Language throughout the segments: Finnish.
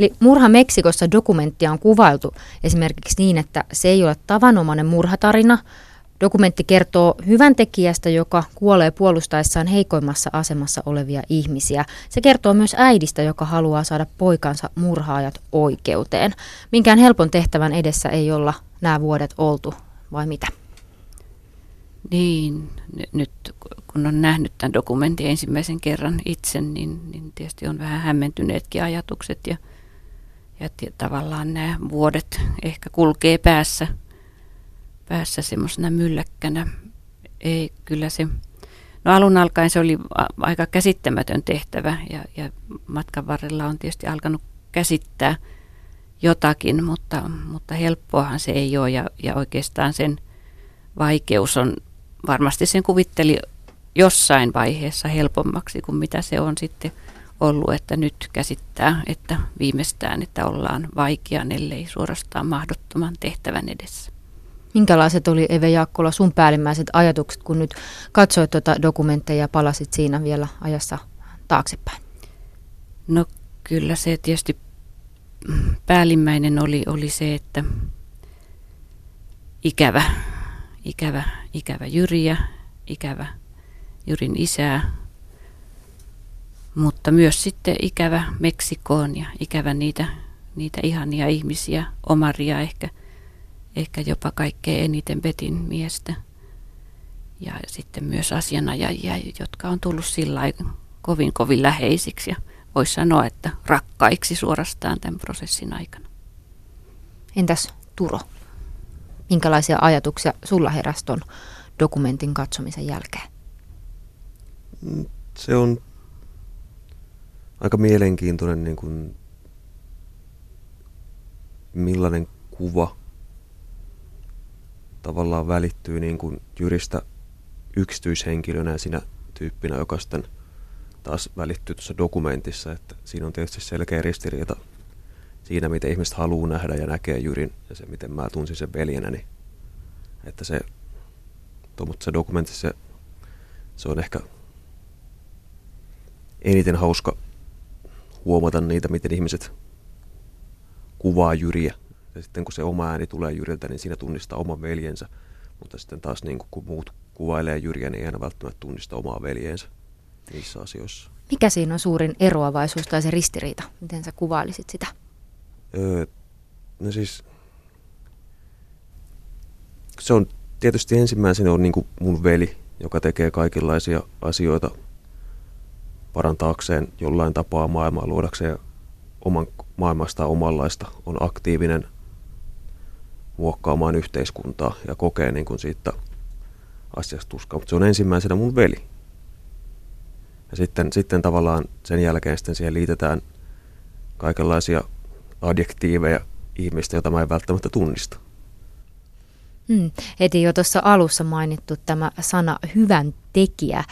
Eli Murha Meksikossa dokumenttia on kuvailtu esimerkiksi niin, että se ei ole tavanomainen murhatarina. Dokumentti kertoo hyvän tekijästä, joka kuolee puolustaessaan heikoimmassa asemassa olevia ihmisiä. Se kertoo myös äidistä, joka haluaa saada poikansa murhaajat oikeuteen. Minkään helpon tehtävän edessä ei olla nämä vuodet oltu, vai mitä? Niin, nyt kun on nähnyt tämän dokumentin ensimmäisen kerran itse, niin, niin tietysti on vähän hämmentyneetkin ajatukset ja, ja tavallaan nämä vuodet ehkä kulkee päässä, päässä semmoisena mylläkkänä. Ei kyllä se, no alun alkaen se oli aika käsittämätön tehtävä ja, ja matkan varrella on tietysti alkanut käsittää jotakin, mutta, mutta helppoahan se ei ole ja, ja oikeastaan sen vaikeus on varmasti sen kuvitteli jossain vaiheessa helpommaksi kuin mitä se on sitten ollut, että nyt käsittää, että viimeistään, että ollaan vaikean, ellei suorastaan mahdottoman tehtävän edessä. Minkälaiset oli Eve Jaakkola sun päällimmäiset ajatukset, kun nyt katsoit tuota dokumentteja ja palasit siinä vielä ajassa taaksepäin? No kyllä se tietysti päällimmäinen oli, oli se, että ikävä ikävä, ikävä Jyriä, ikävä Jyrin isää, mutta myös sitten ikävä Meksikoon ja ikävä niitä, niitä ihania ihmisiä, Omaria ehkä, ehkä jopa kaikkein eniten Betin miestä. Ja sitten myös asianajajia, jotka on tullut sillä kovin kovin läheisiksi ja voisi sanoa, että rakkaiksi suorastaan tämän prosessin aikana. Entäs Turo? Minkälaisia ajatuksia sulla heräsi ton dokumentin katsomisen jälkeen? Se on aika mielenkiintoinen, niin kuin, millainen kuva tavallaan välittyy niin kuin Jyristä yksityishenkilönä ja sinä tyyppinä, joka sitten taas välittyy tuossa dokumentissa, että siinä on tietysti selkeä ristiriita siinä, miten ihmiset haluaa nähdä ja näkee Jyrin ja se, miten mä tunsin sen veljenä, niin että se tuommoisessa dokumentissa se, se on ehkä eniten hauska huomata niitä, miten ihmiset kuvaa Jyriä. Ja sitten kun se oma ääni tulee Jyriltä, niin siinä tunnistaa oman veljensä. Mutta sitten taas niin kun muut kuvailee Jyriä, niin ei aina välttämättä tunnista omaa veljensä niissä asioissa. Mikä siinä on suurin eroavaisuus tai se ristiriita? Miten sä kuvailisit sitä? Öö, no siis, se on tietysti ensimmäisenä on niin kuin mun veli, joka tekee kaikenlaisia asioita parantaakseen jollain tapaa maailmaa, luodakseen oman maailmasta omanlaista, on aktiivinen muokkaamaan yhteiskuntaa ja kokee niin kuin siitä asiasta tuskaa. Mutta se on ensimmäisenä mun veli. Ja sitten, sitten tavallaan sen jälkeen sitten siihen liitetään kaikenlaisia adjektiiveja ihmistä, jota mä en välttämättä tunnista. Hmm. Heti jo tuossa alussa mainittu tämä sana hyvän tekijä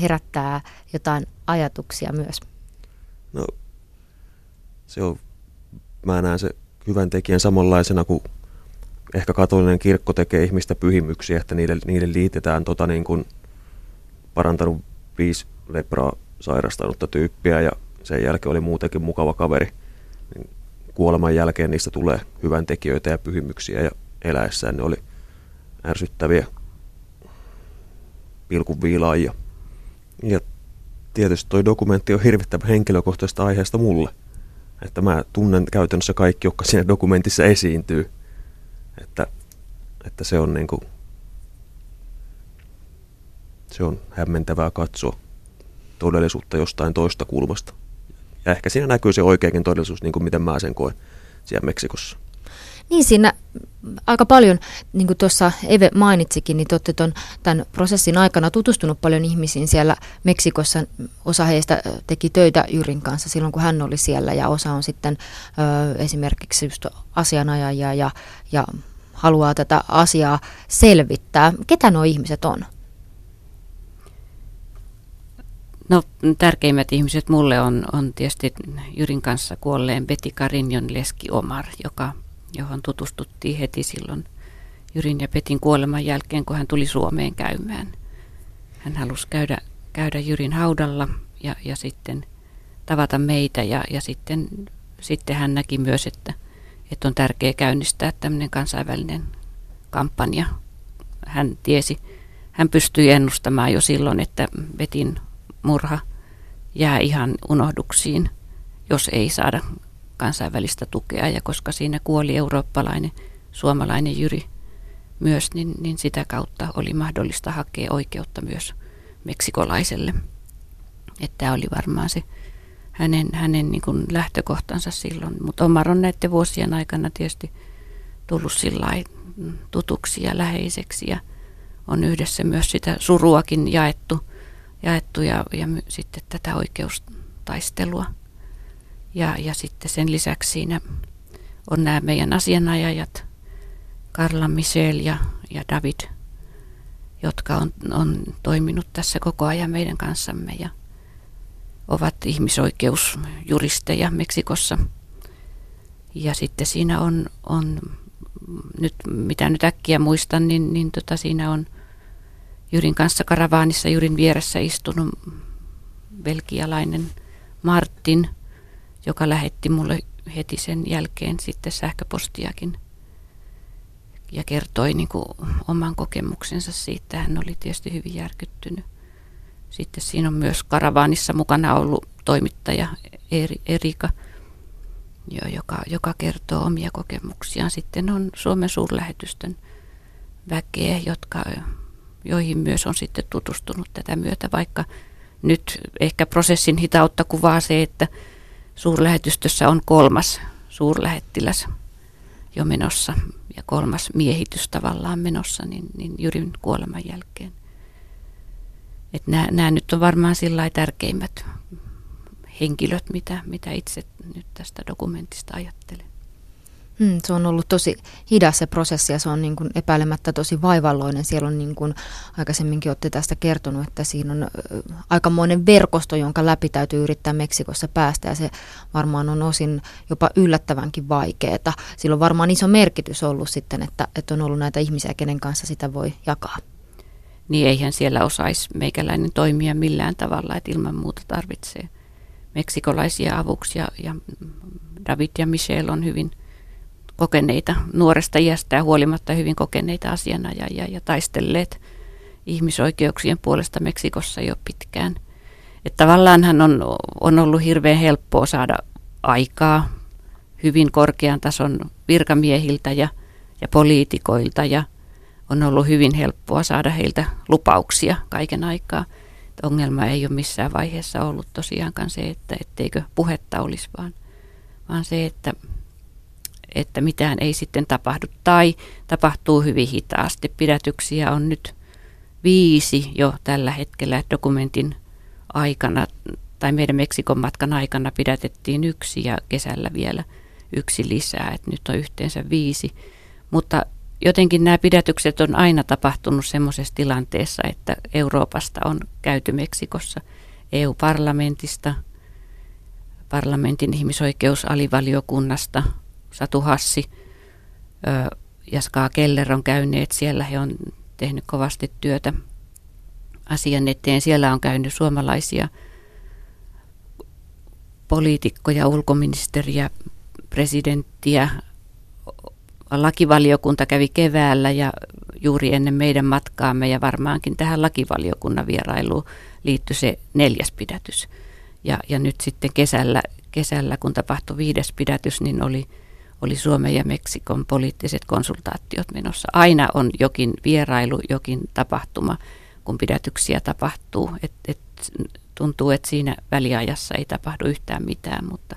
herättää jotain ajatuksia myös. No, se on, mä näen se hyvän tekijän samanlaisena kuin ehkä katolinen kirkko tekee ihmistä pyhimyksiä, että niille, niille liitetään tota niin kuin parantanut viisi lepraa sairastanutta tyyppiä ja sen jälkeen oli muutenkin mukava kaveri kuoleman jälkeen niistä tulee hyvän tekijöitä ja pyhimyksiä ja eläessään ne oli ärsyttäviä pilkunviilaajia. Ja tietysti toi dokumentti on hirvittävän henkilökohtaisesta aiheesta mulle. Että mä tunnen käytännössä kaikki, jotka siinä dokumentissa esiintyy. Että, että se on niinku, se on hämmentävää katsoa todellisuutta jostain toista kulmasta. Ja ehkä siinä näkyy se oikeakin todellisuus, niin kuin miten mä sen koen siellä Meksikossa. Niin siinä aika paljon, niin kuin tuossa Eve mainitsikin, niin te olette ton, tämän prosessin aikana tutustunut paljon ihmisiin siellä Meksikossa. Osa heistä teki töitä Jyrin kanssa silloin, kun hän oli siellä ja osa on sitten ö, esimerkiksi just asianajajia ja, ja haluaa tätä asiaa selvittää. Ketä nuo ihmiset on? No tärkeimmät ihmiset mulle on, on tietysti Jyrin kanssa kuolleen Betty Carinjon leski Omar, joka, johon tutustuttiin heti silloin Jyrin ja Petin kuoleman jälkeen, kun hän tuli Suomeen käymään. Hän halusi käydä, käydä Jyrin haudalla ja, ja sitten tavata meitä ja, ja sitten sitten hän näki myös, että, että on tärkeää käynnistää tämmöinen kansainvälinen kampanja. Hän tiesi, hän pystyi ennustamaan jo silloin, että Betin murha jää ihan unohduksiin, jos ei saada kansainvälistä tukea. Ja koska siinä kuoli eurooppalainen, suomalainen Jyri myös, niin, niin sitä kautta oli mahdollista hakea oikeutta myös meksikolaiselle. Että tämä oli varmaan se hänen, hänen niin kuin lähtökohtansa silloin. Mutta Omar on näiden vuosien aikana tietysti tullut sillä tutuksi ja läheiseksi ja on yhdessä myös sitä suruakin jaettu, jaettu ja, ja sitten tätä oikeustaistelua. Ja, ja sitten sen lisäksi siinä on nämä meidän asianajajat, Karla Michel ja, ja David, jotka on, on toiminut tässä koko ajan meidän kanssamme ja ovat ihmisoikeusjuristeja Meksikossa. Ja sitten siinä on, on nyt, mitä nyt äkkiä muistan, niin, niin tota siinä on Jyrin kanssa karavaanissa Jyrin vieressä istunut belgialainen Martin, joka lähetti mulle heti sen jälkeen sitten sähköpostiakin ja kertoi niin kuin oman kokemuksensa siitä. Hän oli tietysti hyvin järkyttynyt. Sitten siinä on myös karavaanissa mukana ollut toimittaja Erika, joka, joka kertoo omia kokemuksiaan. Sitten on Suomen suurlähetystön väkeä, jotka, joihin myös on sitten tutustunut tätä myötä, vaikka nyt ehkä prosessin hitautta kuvaa se, että suurlähetystössä on kolmas suurlähettiläs jo menossa ja kolmas miehitys tavallaan menossa niin, niin Jyrin kuoleman jälkeen. Nämä, nämä nyt on varmaan sillä tärkeimmät henkilöt, mitä, mitä itse nyt tästä dokumentista ajattelen. Hmm, se on ollut tosi hidas se prosessi ja se on niin kuin epäilemättä tosi vaivalloinen. Siellä on niin kuin aikaisemminkin olette tästä kertonut, että siinä on aikamoinen verkosto, jonka läpi täytyy yrittää Meksikossa päästä ja se varmaan on osin jopa yllättävänkin vaikeaa. Sillä on varmaan iso merkitys ollut sitten, että, että on ollut näitä ihmisiä, kenen kanssa sitä voi jakaa. Niin eihän siellä osaisi meikäläinen toimia millään tavalla, että ilman muuta tarvitsee meksikolaisia avuksia ja David ja Michelle on hyvin – kokeneita nuoresta iästä ja huolimatta hyvin kokeneita asianajajia ja taistelleet ihmisoikeuksien puolesta Meksikossa jo pitkään. Että tavallaan hän on, on ollut hirveän helppoa saada aikaa hyvin korkean tason virkamiehiltä ja, ja poliitikoilta ja on ollut hyvin helppoa saada heiltä lupauksia kaiken aikaa. Että ongelma ei ole missään vaiheessa ollut tosiaankaan se, että etteikö puhetta olisi, vaan, vaan se, että että mitään ei sitten tapahdu tai tapahtuu hyvin hitaasti. Pidätyksiä on nyt viisi jo tällä hetkellä dokumentin aikana tai meidän Meksikon matkan aikana pidätettiin yksi ja kesällä vielä yksi lisää, että nyt on yhteensä viisi. Mutta jotenkin nämä pidätykset on aina tapahtunut semmoisessa tilanteessa, että Euroopasta on käyty Meksikossa EU-parlamentista, parlamentin ihmisoikeusalivaliokunnasta, Satu Hassi ja Ska Keller on käyneet siellä. He on tehnyt kovasti työtä asian eteen. Siellä on käynyt suomalaisia poliitikkoja, ulkoministeriä, presidenttiä. Lakivaliokunta kävi keväällä ja juuri ennen meidän matkaamme ja varmaankin tähän lakivaliokunnan vierailuun liittyi se neljäs pidätys. Ja, ja nyt sitten kesällä, kesällä, kun tapahtui viides pidätys, niin oli oli Suomen ja Meksikon poliittiset konsultaatiot menossa. Aina on jokin vierailu, jokin tapahtuma, kun pidätyksiä tapahtuu. Et, et, tuntuu, että siinä väliajassa ei tapahdu yhtään mitään, mutta,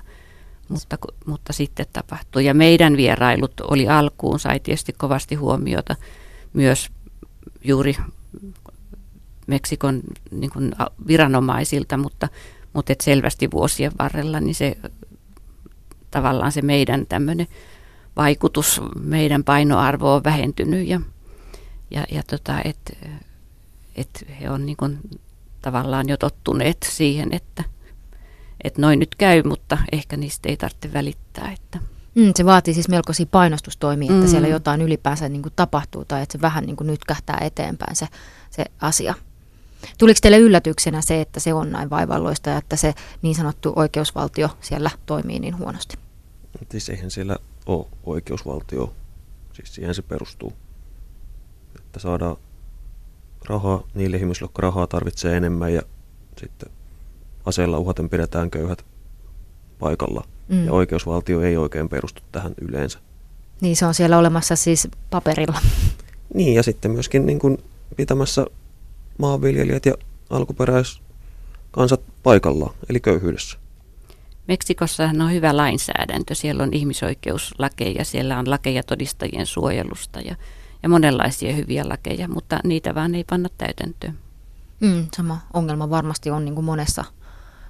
mutta, mutta sitten tapahtuu. Ja meidän vierailut oli alkuun, sai tietysti kovasti huomiota myös juuri Meksikon niin kuin viranomaisilta, mutta, mutta et selvästi vuosien varrella niin se tavallaan se meidän tämmöinen vaikutus, meidän painoarvo on vähentynyt ja, ja, ja tota, että et he on niin kuin tavallaan jo tottuneet siihen, että et noin nyt käy, mutta ehkä niistä ei tarvitse välittää. Että. Mm, se vaatii siis melkoisia painostustoimia, että mm. siellä jotain ylipäänsä niin kuin tapahtuu tai että se vähän niin kuin nyt kähtää eteenpäin se, se asia. Tuliko teille yllätyksenä se, että se on näin vaivalloista ja että se niin sanottu oikeusvaltio siellä toimii niin huonosti? Siis eihän siellä ole oikeusvaltio. Siis siihen se perustuu. Että saadaan rahaa niille ihmisille, jotka rahaa tarvitsee enemmän ja sitten aseella uhaten pidetään köyhät paikalla. Mm. Ja oikeusvaltio ei oikein perustu tähän yleensä. Niin se on siellä olemassa siis paperilla. Niin ja sitten myöskin niin kuin pitämässä maanviljelijät ja alkuperäiskansat paikallaan, eli köyhyydessä. Meksikossahan on hyvä lainsäädäntö. Siellä on ihmisoikeuslakeja, siellä on lakeja todistajien suojelusta ja, ja monenlaisia hyviä lakeja, mutta niitä vaan ei panna täytäntöön. Mm, sama ongelma varmasti on niin kuin monessa,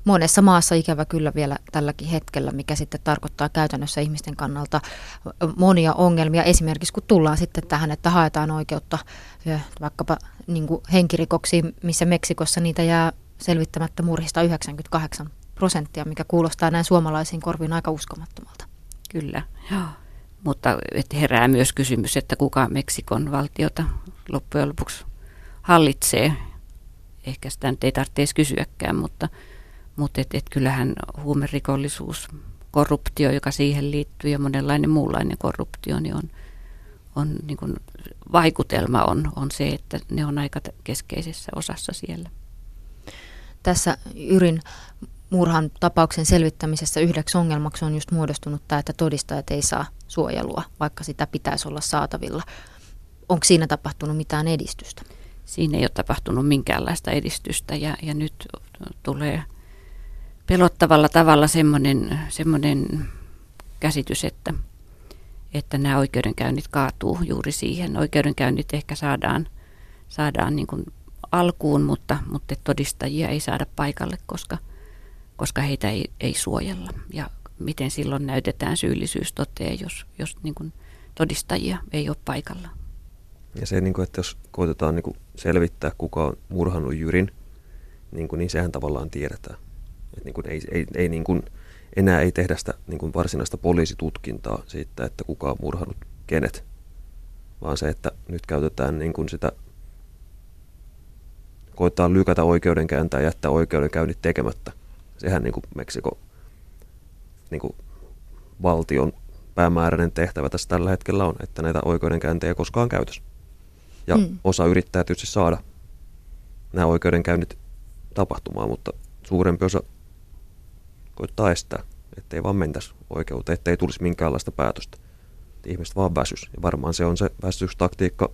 monessa maassa ikävä kyllä vielä tälläkin hetkellä, mikä sitten tarkoittaa käytännössä ihmisten kannalta monia ongelmia. Esimerkiksi kun tullaan sitten tähän, että haetaan oikeutta vaikkapa niin henkirikoksiin, missä Meksikossa niitä jää selvittämättä murhista 98 prosenttia, mikä kuulostaa näin suomalaisiin korviin aika uskomattomalta. Kyllä, joo. Mutta että herää myös kysymys, että kuka Meksikon valtiota loppujen lopuksi hallitsee. Ehkä sitä nyt ei tarvitse kysyäkään, mutta, mutta et, et kyllähän huumerikollisuus, korruptio, joka siihen liittyy ja monenlainen muunlainen korruptio, niin on, on niin kuin vaikutelma on, on se, että ne on aika keskeisessä osassa siellä. Tässä Yrin murhan tapauksen selvittämisessä yhdeksi ongelmaksi on just muodostunut tämä, että todistajat ei saa suojelua, vaikka sitä pitäisi olla saatavilla. Onko siinä tapahtunut mitään edistystä? Siinä ei ole tapahtunut minkäänlaista edistystä ja, ja nyt tulee pelottavalla tavalla semmoinen, semmoinen käsitys, että, että nämä oikeudenkäynnit kaatuu juuri siihen. Oikeudenkäynnit ehkä saadaan, saadaan niin kuin alkuun, mutta, mutta todistajia ei saada paikalle, koska – koska heitä ei, ei suojella. Ja miten silloin näytetään syyllisyys toteen, jos, jos niin kuin todistajia ei ole paikalla. Ja se, niin kuin, että jos koitetaan niin kuin selvittää, kuka on murhannut Jyrin, niin, kuin, niin sehän tavallaan tiedetään. Että niin kuin, ei, ei, ei niin kuin, enää ei tehdä sitä niin kuin varsinaista poliisitutkintaa siitä, että kuka on murhannut kenet, vaan se, että nyt käytetään niin kuin sitä, koittaa lykätä oikeudenkäyntiä ja jättää oikeudenkäynnit tekemättä sehän niin kuin Meksiko niin kuin valtion päämääräinen tehtävä tässä tällä hetkellä on, että näitä oikeudenkäyntejä ei koskaan käytössä. Ja mm. osa yrittää tietysti saada nämä oikeudenkäynnit tapahtumaan, mutta suurempi osa koittaa estää, ettei vaan mentäisi oikeuteen, ettei tulisi minkäänlaista päätöstä. Että ihmiset vaan väsys. Ja varmaan se on se väsystaktiikka,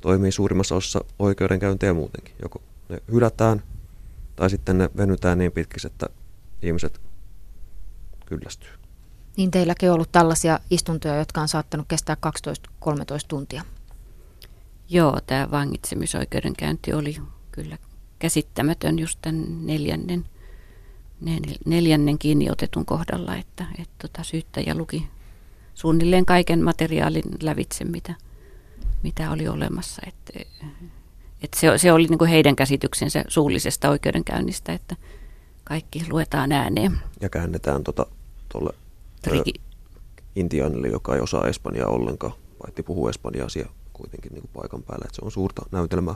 toimii suurimmassa osassa oikeudenkäyntiä muutenkin. Joko ne hylätään tai sitten ne venytään niin pitkiksi, että ihmiset kyllästyy. Niin teilläkin on ollut tällaisia istuntoja, jotka on saattanut kestää 12-13 tuntia. Joo, tämä vangitsemisoikeudenkäynti oli kyllä käsittämätön just tämän neljännen, neljännen kiinni otetun kohdalla, että, että tota, syyttäjä luki suunnilleen kaiken materiaalin lävitse, mitä, mitä oli olemassa. Että että se, se oli niin kuin heidän käsityksensä suullisesta oikeudenkäynnistä, että kaikki luetaan ääneen. Ja käännetään tuota, tuolle Triki. intiaanille, joka ei osaa espanjaa ollenkaan, paitsi puhuu espanjaa siellä kuitenkin niin kuin paikan päällä, että se on suurta näytelmää.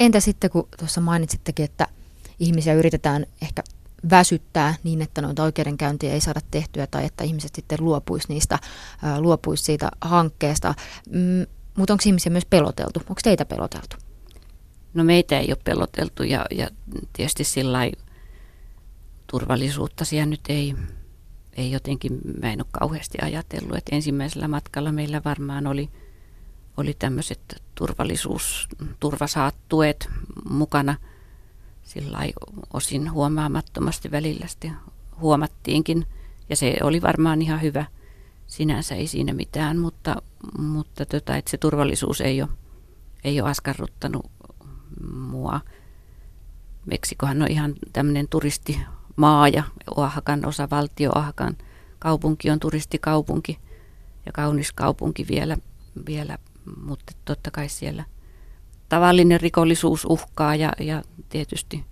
Entä sitten, kun tuossa mainitsittekin, että ihmisiä yritetään ehkä väsyttää niin, että noita oikeudenkäyntiä ei saada tehtyä tai että ihmiset sitten luopuisi niistä, luopuisi siitä hankkeesta. Mm, mutta onko ihmisiä myös peloteltu? Onko teitä peloteltu? No meitä ei ole peloteltu ja, ja tietysti sillä turvallisuutta siellä nyt ei, ei jotenkin, mä en ole kauheasti ajatellut, että ensimmäisellä matkalla meillä varmaan oli, oli tämmöiset turvallisuus, turvasaattueet mukana sillä osin huomaamattomasti välillä sitten huomattiinkin ja se oli varmaan ihan hyvä – sinänsä ei siinä mitään, mutta, mutta tota, että se turvallisuus ei ole, ei ole askarruttanut mua. Meksikohan on ihan tämmöinen turistimaa ja Oahakan osavaltio, Oahakan kaupunki on turistikaupunki ja kaunis kaupunki vielä, vielä mutta totta kai siellä tavallinen rikollisuus uhkaa ja, ja tietysti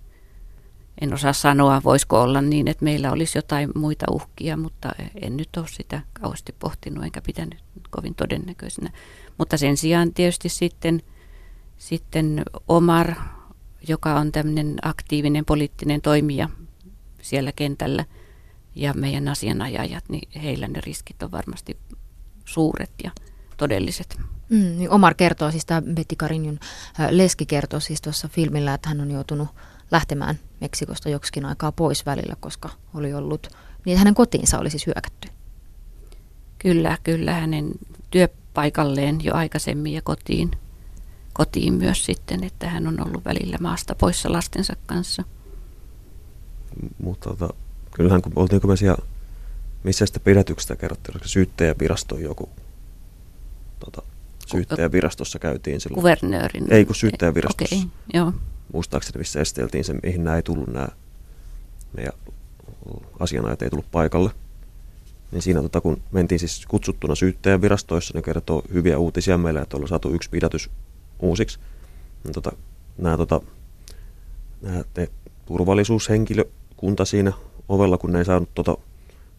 en osaa sanoa, voisiko olla niin, että meillä olisi jotain muita uhkia, mutta en nyt ole sitä kauheasti pohtinut enkä pitänyt kovin todennäköisenä. Mutta sen sijaan tietysti sitten, sitten Omar, joka on tämmöinen aktiivinen poliittinen toimija siellä kentällä, ja meidän asianajajat, niin heillä ne riskit on varmasti suuret ja todelliset. Mm, niin Omar kertoo, siis tämä Betty Karinjun leski kertoo siis tuossa filmillä, että hän on joutunut lähtemään Meksikosta joksikin aikaa pois välillä, koska oli ollut, niin hänen kotiinsa oli siis hyökätty. Kyllä, kyllä hänen työpaikalleen jo aikaisemmin ja kotiin, kotiin myös sitten, että hän on ollut välillä maasta poissa lastensa kanssa. Mutta tota, kyllähän kun oltiinko me siellä, missä sitä pidätyksestä kerrottiin, oliko syyttäjävirasto joku, syyttäjävirastossa käytiin silloin. Kuvernöörin? Ei kun syyttäjävirastossa. Okei, okay, joo. Muistaakseni missä esteltiin se, mihin nämä ei tullut nämä meidän asianajat ei tullut paikalle. Niin siinä tota, kun mentiin siis kutsuttuna syyttäjävirastoissa, ne kertoo hyviä uutisia meille, että ollaan saatu yksi pidätys uusiksi. Niin tota, nämä, tota, nämä te, turvallisuushenkilökunta siinä ovella, kun ne ei saanut tota,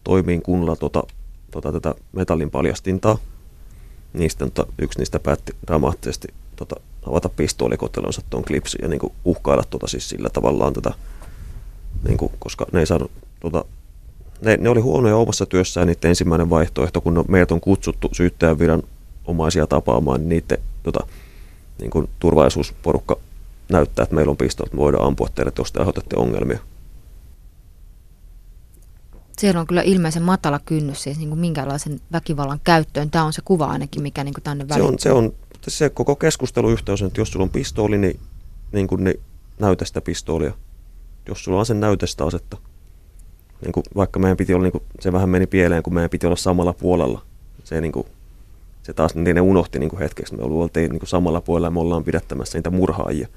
toimiin kunnolla tota, tota, tätä metallin paljastintaa. Niistä tota, yksi niistä päätti dramaattisesti tota, avata pistoolikotelonsa tuon klipsin ja niinku uhkailla tota, siis sillä tavallaan tätä, niinku, koska ne ei saanut tota, ne, ne oli huonoja omassa työssään niiden ensimmäinen vaihtoehto, kun meidät on kutsuttu syyttäjän omaisia tapaamaan, niin niiden tota, niin kuin turvallisuusporukka näyttää, että meillä on pistoot, me voidaan ampua teille, jos te aiheuttatte ongelmia. Siellä on kyllä ilmeisen matala kynnys siis niin kuin minkälaisen väkivallan käyttöön. Tämä on se kuva ainakin, mikä niin kuin tänne väliin. Se on, se on se koko keskusteluyhteys, että jos sulla on pistooli, niin, niin, kuin, niin näytä sitä pistoolia. Jos sulla on sen näytestä asetta, niin kuin, vaikka meidän piti olla, niin kuin, se vähän meni pieleen, kun meidän piti olla samalla puolella. Se, niin kuin, se taas niin ne unohti niin kuin hetkeksi. Me oltiin niin kuin samalla puolella ja me ollaan pidättämässä niitä murhaajia.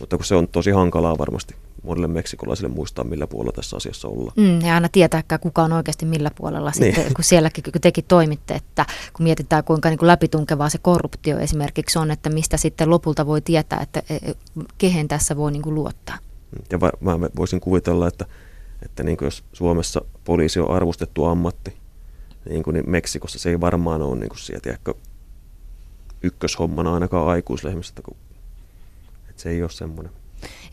Mutta kun se on tosi hankalaa varmasti monille meksikolaisille muistaa, millä puolella tässä asiassa ollaan. Mm, ja aina tietääkään, kuka on oikeasti millä puolella niin. sitten, kun sielläkin kun tekin toimitte, että kun mietitään kuinka niin kuin läpitunkevaa se korruptio esimerkiksi on, että mistä sitten lopulta voi tietää, että e, e, kehen tässä voi niin kuin luottaa. Ja mä voisin kuvitella, että, että niin kuin jos Suomessa poliisi on arvostettu ammatti, niin, kuin niin Meksikossa se ei varmaan ole niin kuin sieltä ehkä ykköshommana ainakaan aikuislehmistä, kun että se ei ole semmoinen.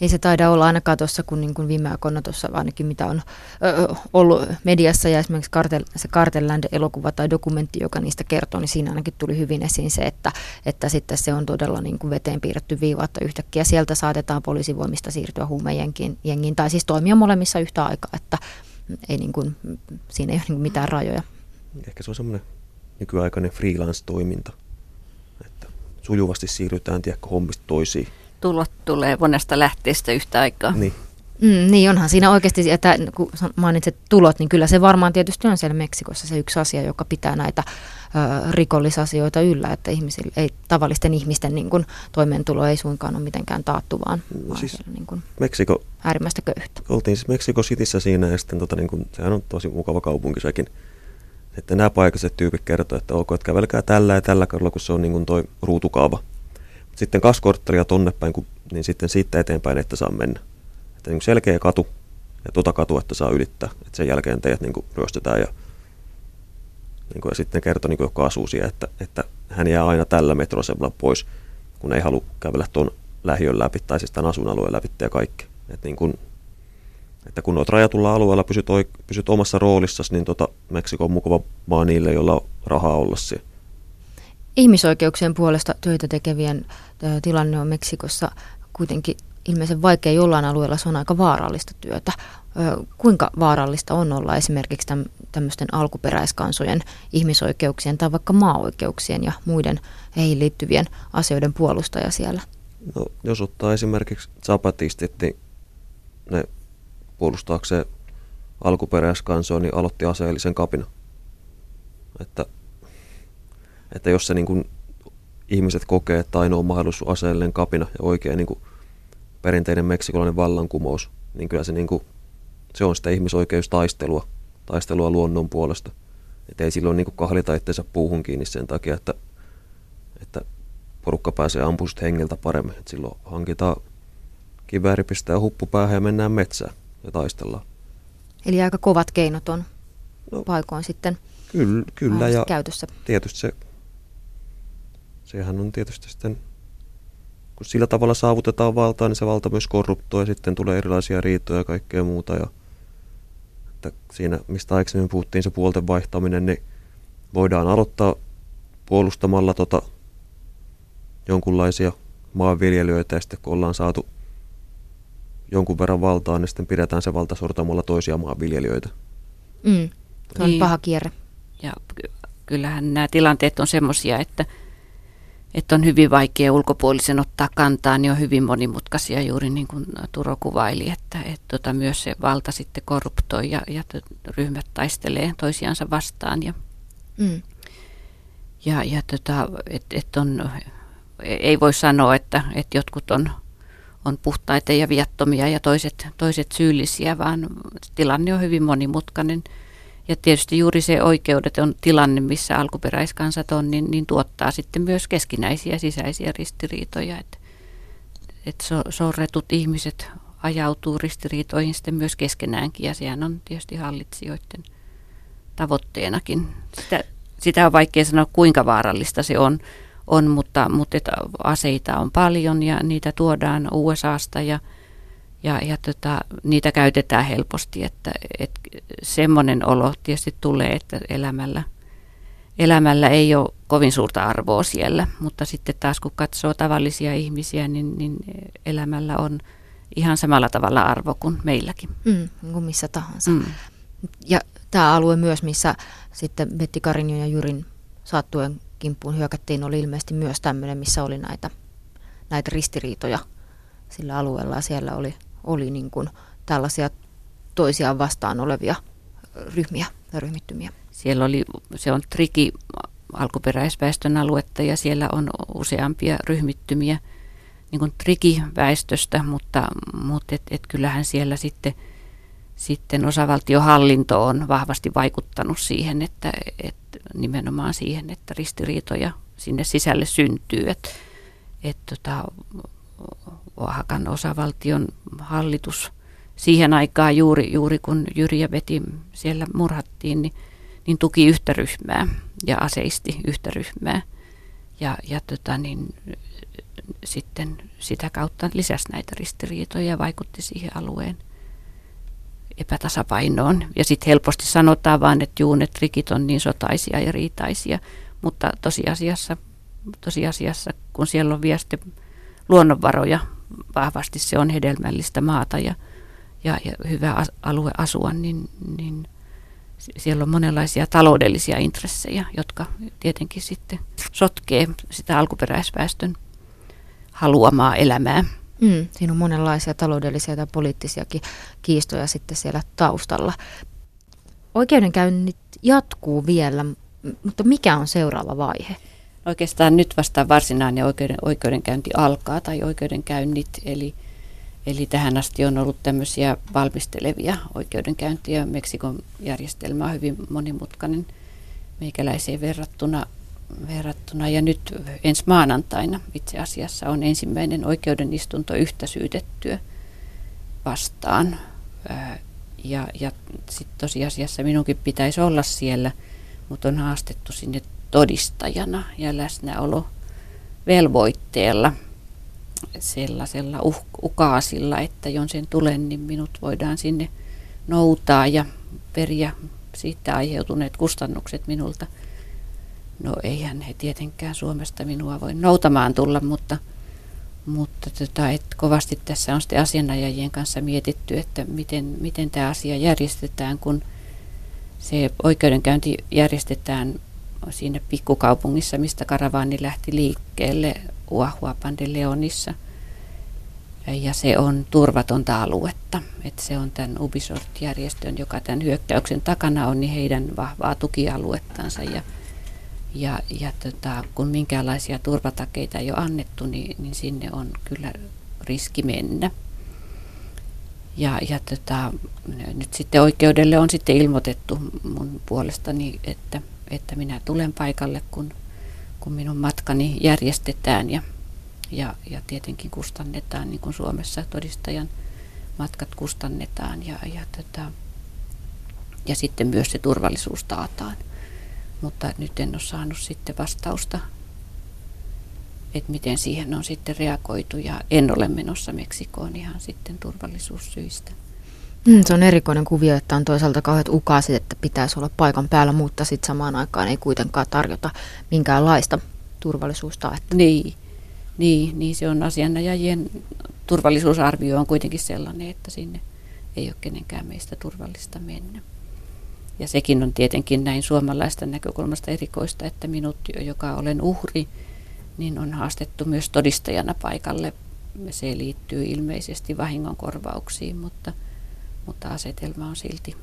Ei se taida olla ainakaan tuossa, kun niin kuin viime aikoina tuossa ainakin mitä on ö, ollut mediassa ja esimerkiksi Cartel, se Cartelland-elokuva tai dokumentti, joka niistä kertoo, niin siinä ainakin tuli hyvin esiin se, että, että sitten se on todella niin kuin veteen piirretty viiva, että yhtäkkiä sieltä saatetaan poliisivoimista siirtyä huumejengiin jengiin, tai siis toimia molemmissa yhtä aikaa, että ei niin kuin, siinä ei ole niin kuin mitään rajoja. Ehkä se on semmoinen nykyaikainen freelance-toiminta, että sujuvasti siirrytään tiedätkö, hommista toisiin tulot tulee monesta lähteestä yhtä aikaa. Niin. Mm, niin onhan siinä oikeasti, että kun mainitset tulot, niin kyllä se varmaan tietysti on siellä Meksikossa se yksi asia, joka pitää näitä ö, rikollisasioita yllä, että ihmisille, ei, tavallisten ihmisten niin kuin, toimeentulo ei suinkaan ole mitenkään taattu, vaan, no, siis vaan niin kuin, Meksiko, äärimmäistä köyhyyttä. Oltiin siis Meksiko Cityssä siinä ja sitten tota, niin kuin, sehän on tosi mukava kaupunki sekin. Että nämä paikalliset tyypit kertovat, että ok, että kävelkää tällä ja tällä kadulla, kun se on niin kuin toi ruutukaava sitten kaksi korttelia tonne päin, kun, niin sitten siitä eteenpäin, että saa mennä. Että niin selkeä katu ja tuota katua, että saa ylittää. Että sen jälkeen teidät niin ryöstetään ja, niin kuin, ja sitten kertoi, niin kuin, joka asuu siellä, että, että hän jää aina tällä metroasemalla pois, kun ei halua kävellä tuon lähiön läpi tai siis tämän asuinalueen läpi ja kaikki. Että, niin kuin, että kun olet rajatulla alueella, pysyt, pysyt omassa roolissasi, niin tota, Meksiko on mukava maa niille, joilla on rahaa olla siellä. Ihmisoikeuksien puolesta töitä tekevien tilanne on Meksikossa kuitenkin ilmeisen vaikea jollain alueella, se on aika vaarallista työtä. Kuinka vaarallista on olla esimerkiksi tämmöisten alkuperäiskansojen ihmisoikeuksien tai vaikka maa-oikeuksien ja muiden heihin liittyvien asioiden puolustaja siellä? No, jos ottaa esimerkiksi zapatistit, niin ne puolustaakseen alkuperäiskansoa, niin aloitti aseellisen kapina. Että että jos se niin kuin ihmiset kokee, että ainoa on mahdollisuus aseellinen kapina ja oikein niin kuin perinteinen meksikolainen vallankumous, niin kyllä se, niin kuin, se on sitä ihmisoikeustaistelua, taistelua luonnon puolesta. Että ei silloin niin kuin kahlita itseensä puuhun kiinni sen takia, että, että porukka pääsee ampumaan hengeltä paremmin. Että silloin hankitaan kivääri, pistää huppu päähän ja mennään metsään ja taistellaan. Eli aika kovat keinot on no, paikoin sitten kyllä, kyllä ja käytössä. tietysti se sehän on tietysti sitten, kun sillä tavalla saavutetaan valtaa, niin se valta myös korruptoi ja sitten tulee erilaisia riitoja ja kaikkea muuta. Ja että siinä, mistä aikaisemmin puhuttiin se puolten vaihtaminen, niin voidaan aloittaa puolustamalla tota jonkunlaisia maanviljelijöitä ja sitten kun ollaan saatu jonkun verran valtaa, niin sitten pidetään se valta sortamalla toisia maanviljelijöitä. Mm, se on niin. paha kierre. Ja kyllähän nämä tilanteet on semmoisia, että, että on hyvin vaikea ulkopuolisen ottaa kantaa, niin on hyvin monimutkaisia juuri niin kuin Turo kuvaili, että, että tota, myös se valta sitten korruptoi ja, ja ryhmät taistelee toisiansa vastaan. Ja, mm. ja, ja tota, et, et on, ei voi sanoa, että, että jotkut on, on puhtaita ja viattomia ja toiset, toiset syyllisiä, vaan tilanne on hyvin monimutkainen – ja tietysti juuri se oikeudet on tilanne, missä alkuperäiskansat on, niin, niin tuottaa sitten myös keskinäisiä sisäisiä ristiriitoja. Että et so, sorretut ihmiset ajautuu ristiriitoihin sitten myös keskenäänkin ja sehän on tietysti hallitsijoiden tavoitteenakin. Sitä, sitä on vaikea sanoa, kuinka vaarallista se on, on mutta, mutta aseita on paljon ja niitä tuodaan USAsta ja ja, ja tota, niitä käytetään helposti, että, että semmoinen olo tietysti tulee, että elämällä, elämällä ei ole kovin suurta arvoa siellä, mutta sitten taas kun katsoo tavallisia ihmisiä, niin, niin elämällä on ihan samalla tavalla arvo kuin meilläkin. Mm, kuin missä tahansa. Mm. Ja tämä alue myös, missä sitten Betty Karinjo ja Jyrin saattuen kimppuun hyökättiin, oli ilmeisesti myös tämmöinen, missä oli näitä, näitä ristiriitoja sillä alueella siellä oli oli niin kuin tällaisia toisiaan vastaan olevia ryhmiä ja ryhmittymiä. Siellä oli, se on triki alkuperäisväestön aluetta ja siellä on useampia ryhmittymiä niin kuin trikiväestöstä, mutta, mutta et, et kyllähän siellä sitten, sitten osavaltiohallinto on vahvasti vaikuttanut siihen, että, että nimenomaan siihen, että ristiriitoja sinne sisälle syntyy. Että, että tota, Oahakan osavaltion hallitus siihen aikaan juuri, juuri kun Jyri ja Veti siellä murhattiin, niin, niin tuki yhtä ryhmää ja aseisti yhtä ryhmää. Ja, ja tota, niin, sitten sitä kautta lisäsi näitä ristiriitoja ja vaikutti siihen alueen epätasapainoon. Ja sitten helposti sanotaan vaan, että juu, ne trikit on niin sotaisia ja riitaisia, mutta tosiasiassa, tosiasiassa kun siellä on vielä luonnonvaroja vahvasti se on hedelmällistä maata ja, ja, ja hyvä alue asua, niin, niin siellä on monenlaisia taloudellisia intressejä, jotka tietenkin sitten sotkee sitä alkuperäisväestön haluamaa elämää. Mm, siinä on monenlaisia taloudellisia tai poliittisiakin kiistoja sitten siellä taustalla. Oikeudenkäynnit jatkuu vielä, mutta mikä on seuraava vaihe? Oikeastaan nyt vasta varsinainen oikeuden, oikeudenkäynti alkaa tai oikeudenkäynnit, eli, eli tähän asti on ollut tämmöisiä valmistelevia oikeudenkäyntiä. Meksikon järjestelmä on hyvin monimutkainen meikäläiseen verrattuna, verrattuna. Ja nyt ensi maanantaina itse asiassa on ensimmäinen oikeudenistunto yhtä syytettyä vastaan. Ja, ja sitten tosiasiassa minunkin pitäisi olla siellä, mutta on haastettu sinne todistajana ja läsnäolo velvoitteella sellaisella uh, ukaasilla, että jos sen tulen, niin minut voidaan sinne noutaa ja periä siitä aiheutuneet kustannukset minulta. No eihän he tietenkään Suomesta minua voi noutamaan tulla, mutta, mutta tota, et kovasti tässä on sitten asianajajien kanssa mietitty, että miten, miten tämä asia järjestetään, kun se oikeudenkäynti järjestetään siinä pikkukaupungissa, mistä karavaani lähti liikkeelle, Uahuapan de Leonissa. Ja se on turvatonta aluetta. Et se on tämän Ubisoft-järjestön, joka tämän hyökkäyksen takana on, niin heidän vahvaa tukialuettansa. Ja, ja, ja tota, kun minkäänlaisia turvatakeita ei ole annettu, niin, niin sinne on kyllä riski mennä. Ja, ja tota, nyt sitten oikeudelle on sitten ilmoitettu mun puolestani, että että minä tulen paikalle, kun, kun minun matkani järjestetään ja, ja, ja tietenkin kustannetaan, niin kuin Suomessa todistajan matkat kustannetaan ja, ja, tota, ja sitten myös se turvallisuus taataan. Mutta nyt en ole saanut sitten vastausta, että miten siihen on sitten reagoitu ja en ole menossa Meksikoon ihan sitten turvallisuussyistä. Mm, se on erikoinen kuvio, että on toisaalta kauheat ukaasit, että pitäisi olla paikan päällä, mutta sitten samaan aikaan ei kuitenkaan tarjota minkäänlaista turvallisuustaetta. Niin, niin, niin se on asianajajien turvallisuusarvio on kuitenkin sellainen, että sinne ei ole kenenkään meistä turvallista mennä. Ja sekin on tietenkin näin suomalaista näkökulmasta erikoista, että minut, joka olen uhri, niin on haastettu myös todistajana paikalle. Se liittyy ilmeisesti vahingonkorvauksiin, mutta, mutta asetelma on silti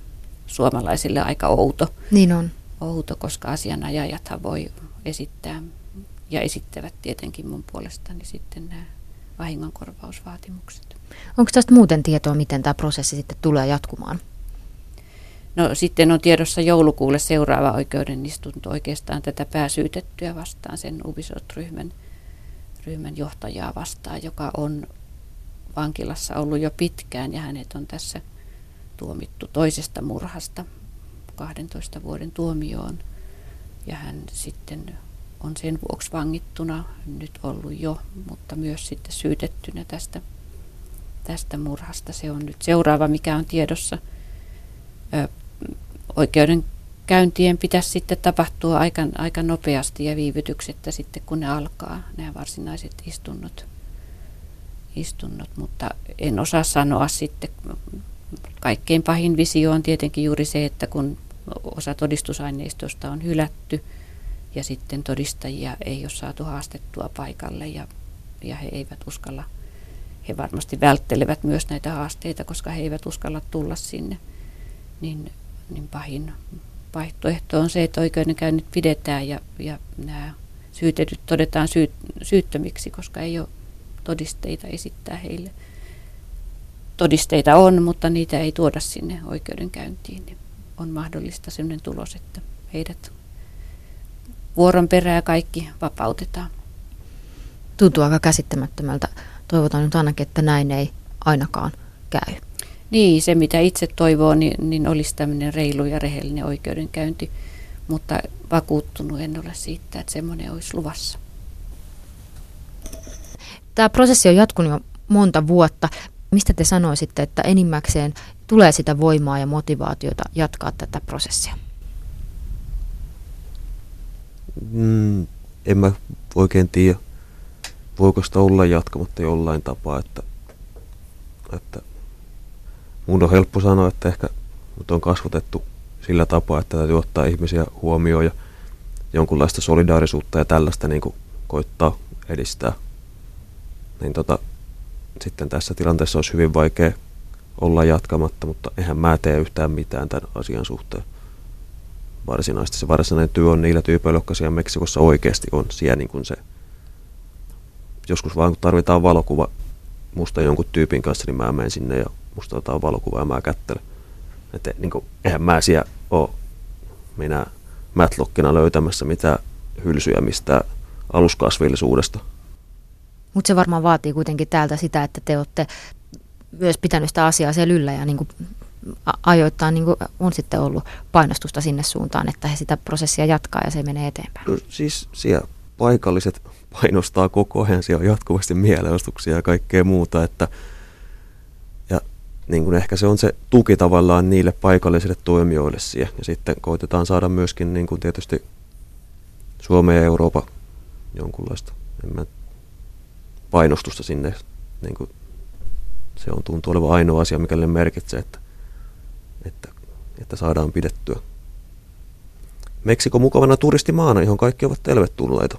suomalaisille aika outo. Niin on. Outo, koska asianajajathan voi esittää ja esittävät tietenkin mun puolestani sitten nämä vahingonkorvausvaatimukset. Onko tästä muuten tietoa, miten tämä prosessi sitten tulee jatkumaan? No sitten on tiedossa joulukuulle seuraava oikeudenistunto oikeastaan tätä pääsyytettyä vastaan, sen Ubisoft-ryhmän ryhmän johtajaa vastaan, joka on vankilassa ollut jo pitkään ja hänet on tässä tuomittu toisesta murhasta 12 vuoden tuomioon. Ja hän sitten on sen vuoksi vangittuna nyt ollut jo, mutta myös sitten syytettynä tästä, tästä murhasta. Se on nyt seuraava, mikä on tiedossa. Ö, oikeudenkäyntien pitäisi sitten tapahtua aika, aika nopeasti ja viivytyksettä sitten, kun ne alkaa, nämä varsinaiset istunnot. istunnot. Mutta en osaa sanoa sitten, kaikkein pahin visio on tietenkin juuri se, että kun osa todistusaineistosta on hylätty – ja sitten todistajia ei ole saatu haastettua paikalle ja, ja he eivät uskalla, he varmasti välttelevät myös näitä haasteita, koska he eivät uskalla tulla sinne, niin, niin pahin vaihtoehto on se, että oikeudenkäynnit pidetään ja, ja nämä syytetyt todetaan syy, syyttömiksi, koska ei ole todisteita esittää heille. Todisteita on, mutta niitä ei tuoda sinne oikeudenkäyntiin. Niin on mahdollista sellainen tulos, että heidät vuoron perää kaikki vapautetaan. Tuntuu aika käsittämättömältä. Toivotaan nyt ainakin, että näin ei ainakaan käy. Niin, se mitä itse toivoo, niin, niin olisi tämmöinen reilu ja rehellinen oikeudenkäynti, mutta vakuuttunut en ole siitä, että semmoinen olisi luvassa. Tämä prosessi on jatkunut jo monta vuotta. Mistä te sanoisitte, että enimmäkseen tulee sitä voimaa ja motivaatiota jatkaa tätä prosessia? Mm, en mä oikein tiedä, voiko sitä olla jatkamatta jollain tapaa, että, että mun on helppo sanoa, että ehkä mut on kasvatettu sillä tapaa, että täytyy ottaa ihmisiä huomioon ja jonkunlaista solidaarisuutta ja tällaista niin koittaa edistää. Niin tota, sitten tässä tilanteessa olisi hyvin vaikea olla jatkamatta, mutta eihän mä tee yhtään mitään tämän asian suhteen varsinaisesti. Se varsinainen työ on niillä tyypeillä, jotka siellä Meksikossa oikeasti on siellä niin kuin se. Joskus vaan kun tarvitaan valokuva musta jonkun tyypin kanssa, niin mä menen sinne ja musta otetaan valokuva ja mä kättelen. Että niin kuin, eihän mä siellä ole minä Matlockina löytämässä mitään hylsyjä mistä aluskasvillisuudesta. Mutta se varmaan vaatii kuitenkin täältä sitä, että te olette myös pitänyt sitä asiaa siellä yllä ja niin kuin ajoittain niin on sitten ollut painostusta sinne suuntaan, että he sitä prosessia jatkaa ja se menee eteenpäin? No, siis siellä paikalliset painostaa koko ajan, siellä on jatkuvasti mielenosoituksia ja kaikkea muuta, että ja niin kuin ehkä se on se tuki tavallaan niille paikallisille toimijoille siellä. Ja sitten koitetaan saada myöskin niin kuin tietysti Suomen ja Euroopan jonkunlaista en mä, painostusta sinne. Niin kuin se on tuntuu olevan ainoa asia, mikä merkitsee, että että, että saadaan pidettyä. Meksiko mukavana turistimaana, johon kaikki ovat tervetulleita.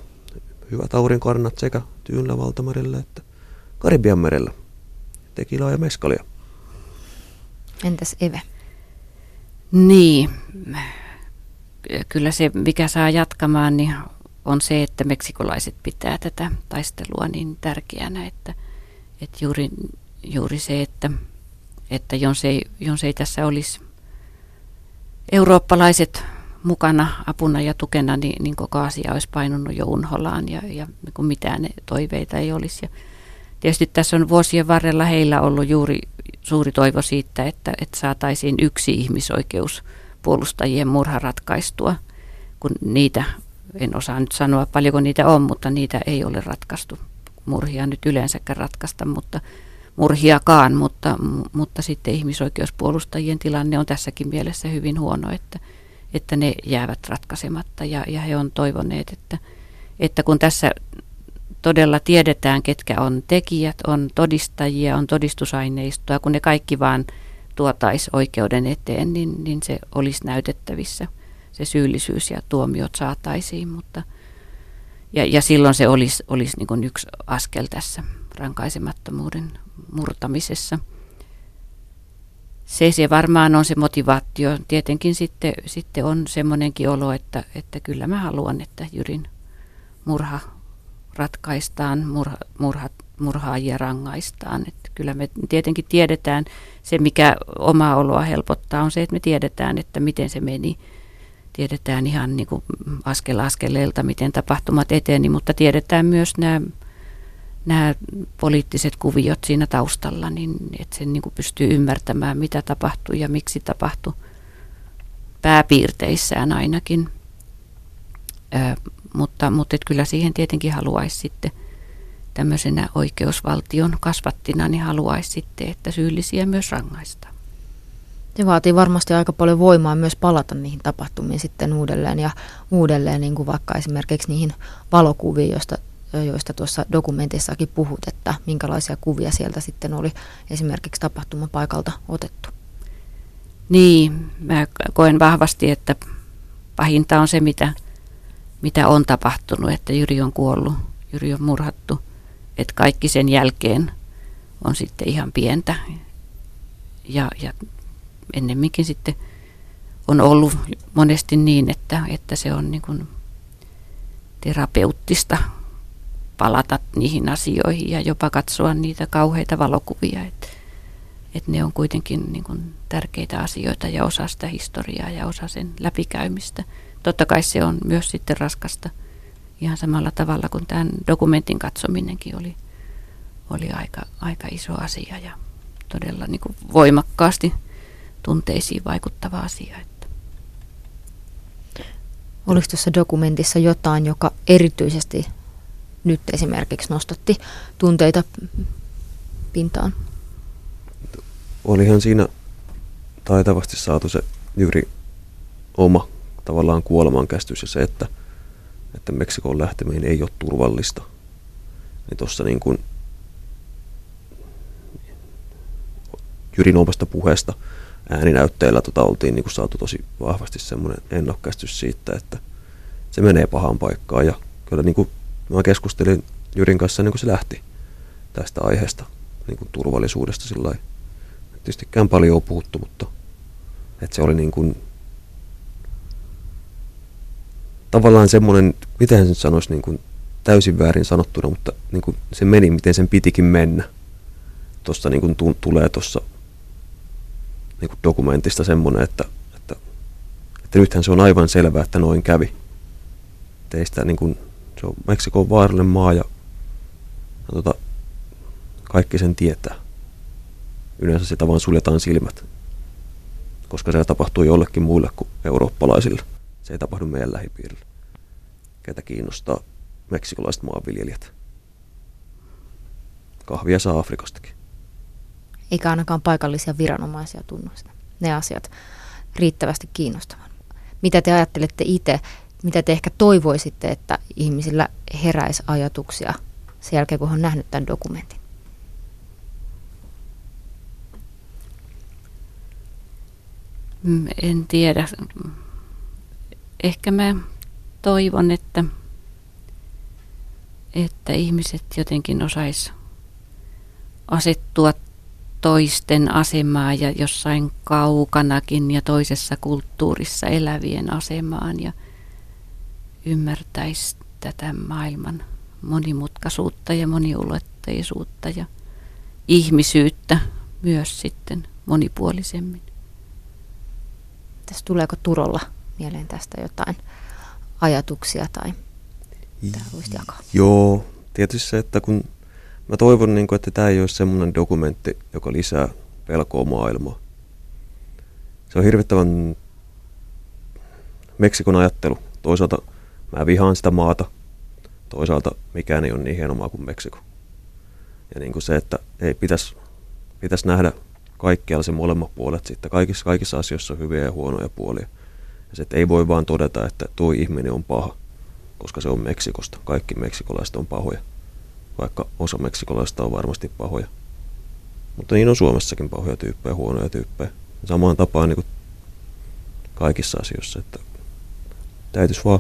Hyvät aurinkoarnat sekä Tyynllä valtamerellä että Karibian merellä. Tekilaa ja meskalia. Entäs Eve? Niin, kyllä se mikä saa jatkamaan niin on se, että meksikolaiset pitää tätä taistelua niin tärkeänä, että, että juuri, juuri se, että että jos ei, jos ei tässä olisi eurooppalaiset mukana apuna ja tukena, niin, niin koko asia olisi painunut jo unholaan ja, ja niin mitään toiveita ei olisi. Ja tietysti tässä on vuosien varrella heillä ollut juuri suuri toivo siitä, että, että saataisiin yksi ihmisoikeus puolustajien murha ratkaistua, kun niitä, en osaa nyt sanoa paljonko niitä on, mutta niitä ei ole ratkaistu. Murhia nyt yleensäkään ratkaista, mutta murhiakaan, mutta, mutta sitten ihmisoikeuspuolustajien tilanne on tässäkin mielessä hyvin huono, että, että ne jäävät ratkaisematta ja, ja he on toivoneet, että, että kun tässä todella tiedetään, ketkä on tekijät, on todistajia, on todistusaineistoa, kun ne kaikki vaan tuotaisi oikeuden eteen, niin, niin se olisi näytettävissä, se syyllisyys ja tuomiot saataisiin, mutta ja, ja silloin se olisi, olisi niin kuin yksi askel tässä rankaisemattomuuden murtamisessa. Se, se varmaan on se motivaatio. Tietenkin sitten, sitten on semmoinenkin olo, että, että kyllä mä haluan, että Jyrin murha ratkaistaan, murha, murha, murhaajia rangaistaan. Että kyllä me tietenkin tiedetään, se mikä omaa oloa helpottaa on se, että me tiedetään, että miten se meni. Tiedetään ihan niin kuin askel askeleelta, miten tapahtumat eteni, mutta tiedetään myös nämä, nämä poliittiset kuviot siinä taustalla, niin että sen niin kuin pystyy ymmärtämään, mitä tapahtui ja miksi tapahtui pääpiirteissään ainakin. Mutta, mutta et kyllä siihen tietenkin haluaisi sitten tämmöisenä oikeusvaltion kasvattina, niin haluaisi sitten, että syyllisiä myös rangaistaan. Se vaatii varmasti aika paljon voimaa myös palata niihin tapahtumiin sitten uudelleen ja uudelleen, niin kuin vaikka esimerkiksi niihin valokuviin, joista, joista tuossa dokumentissakin puhut, että minkälaisia kuvia sieltä sitten oli esimerkiksi tapahtumapaikalta otettu. Niin, mä koen vahvasti, että pahinta on se, mitä mitä on tapahtunut, että Jyri on kuollut, Jyri on murhattu, että kaikki sen jälkeen on sitten ihan pientä. Ja, ja ennemminkin sitten on ollut monesti niin, että, että se on niin kuin terapeuttista palata niihin asioihin ja jopa katsoa niitä kauheita valokuvia. Että, että ne on kuitenkin niin kuin tärkeitä asioita ja osa sitä historiaa ja osa sen läpikäymistä totta kai se on myös sitten raskasta ihan samalla tavalla kuin tämän dokumentin katsominenkin oli, oli aika, aika iso asia ja todella niin kuin voimakkaasti tunteisiin vaikuttava asia. Että. Oliko tuossa dokumentissa jotain, joka erityisesti nyt esimerkiksi nostatti tunteita pintaan? Olihan siinä taitavasti saatu se Jyri oma tavallaan kuolemankäsitys ja se, että, että Meksikoon lähteminen ei ole turvallista. Niin tuossa niin kuin Jyrin omasta puheesta ääninäytteillä tota, oltiin niin kuin saatu tosi vahvasti semmoinen ennokkästys siitä, että se menee pahaan paikkaan. Ja kyllä niin kuin mä keskustelin Jyrin kanssa niin kuin se lähti tästä aiheesta, niin kuin turvallisuudesta sillä Tietystikään paljon on puhuttu, mutta että se oli niin kuin tavallaan semmoinen, miten sen sanoisi, niin kuin täysin väärin sanottuna, mutta niin kuin se meni, miten sen pitikin mennä. Tuossa niin kuin tulee tuossa niin kuin dokumentista semmoinen, että, että, että nythän se on aivan selvää, että noin kävi. Teistä niin kuin, se on Meksikon vaarallinen maa ja, ja tota, kaikki sen tietää. Yleensä sitä vaan suljetaan silmät, koska se tapahtuu jollekin muille kuin eurooppalaisille. Se ei tapahdu meidän lähipiirillä. Ketä kiinnostaa meksikolaiset maanviljelijät. Kahvia saa Afrikastakin. Eikä ainakaan paikallisia viranomaisia tunnusta. Ne asiat riittävästi kiinnostavan. Mitä te ajattelette itse, mitä te ehkä toivoisitte, että ihmisillä heräisi ajatuksia sen jälkeen, kun on nähnyt tämän dokumentin? Mm, en tiedä ehkä mä toivon, että, että ihmiset jotenkin osais asettua toisten asemaa ja jossain kaukanakin ja toisessa kulttuurissa elävien asemaan ja ymmärtäisi tätä maailman monimutkaisuutta ja moniulotteisuutta ja ihmisyyttä myös sitten monipuolisemmin. Tässä tuleeko Turolla mieleen tästä jotain ajatuksia tai mitä voisit jakaa? Joo, tietysti se, että kun mä toivon, niin kuin, että tämä ei ole semmoinen dokumentti, joka lisää pelkoa maailmaa. Se on hirvittävän Meksikon ajattelu. Toisaalta mä vihaan sitä maata, toisaalta mikään ei ole niin hieno maa kuin Meksiko. Ja niin kuin se, että ei pitäisi, pitäisi nähdä kaikkialla se molemmat puolet sitten. Kaikissa, kaikissa asioissa on hyviä ja huonoja puolia. Ja se, että ei voi vaan todeta, että tuo ihminen on paha, koska se on Meksikosta. Kaikki meksikolaiset on pahoja, vaikka osa meksikolaista on varmasti pahoja. Mutta niin on Suomessakin pahoja tyyppejä, huonoja tyyppejä. Samaan tapaan niin kuin kaikissa asioissa, että täytyisi vaan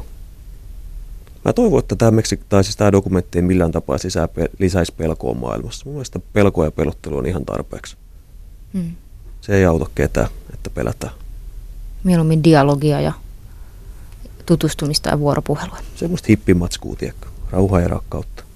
Mä toivon, että tämä, Meksik- tai siis tämä dokumentti ei millään tapaa sisää pe- lisäisi pelkoa maailmassa. Mun mielestä pelko ja pelottelu on ihan tarpeeksi. Hmm. Se ei auta ketään, että pelätään. Mieluummin dialogia ja tutustumista ja vuoropuhelua. Semmoista hippimatskuu, tiedätkö? Rauhaa ja rakkautta.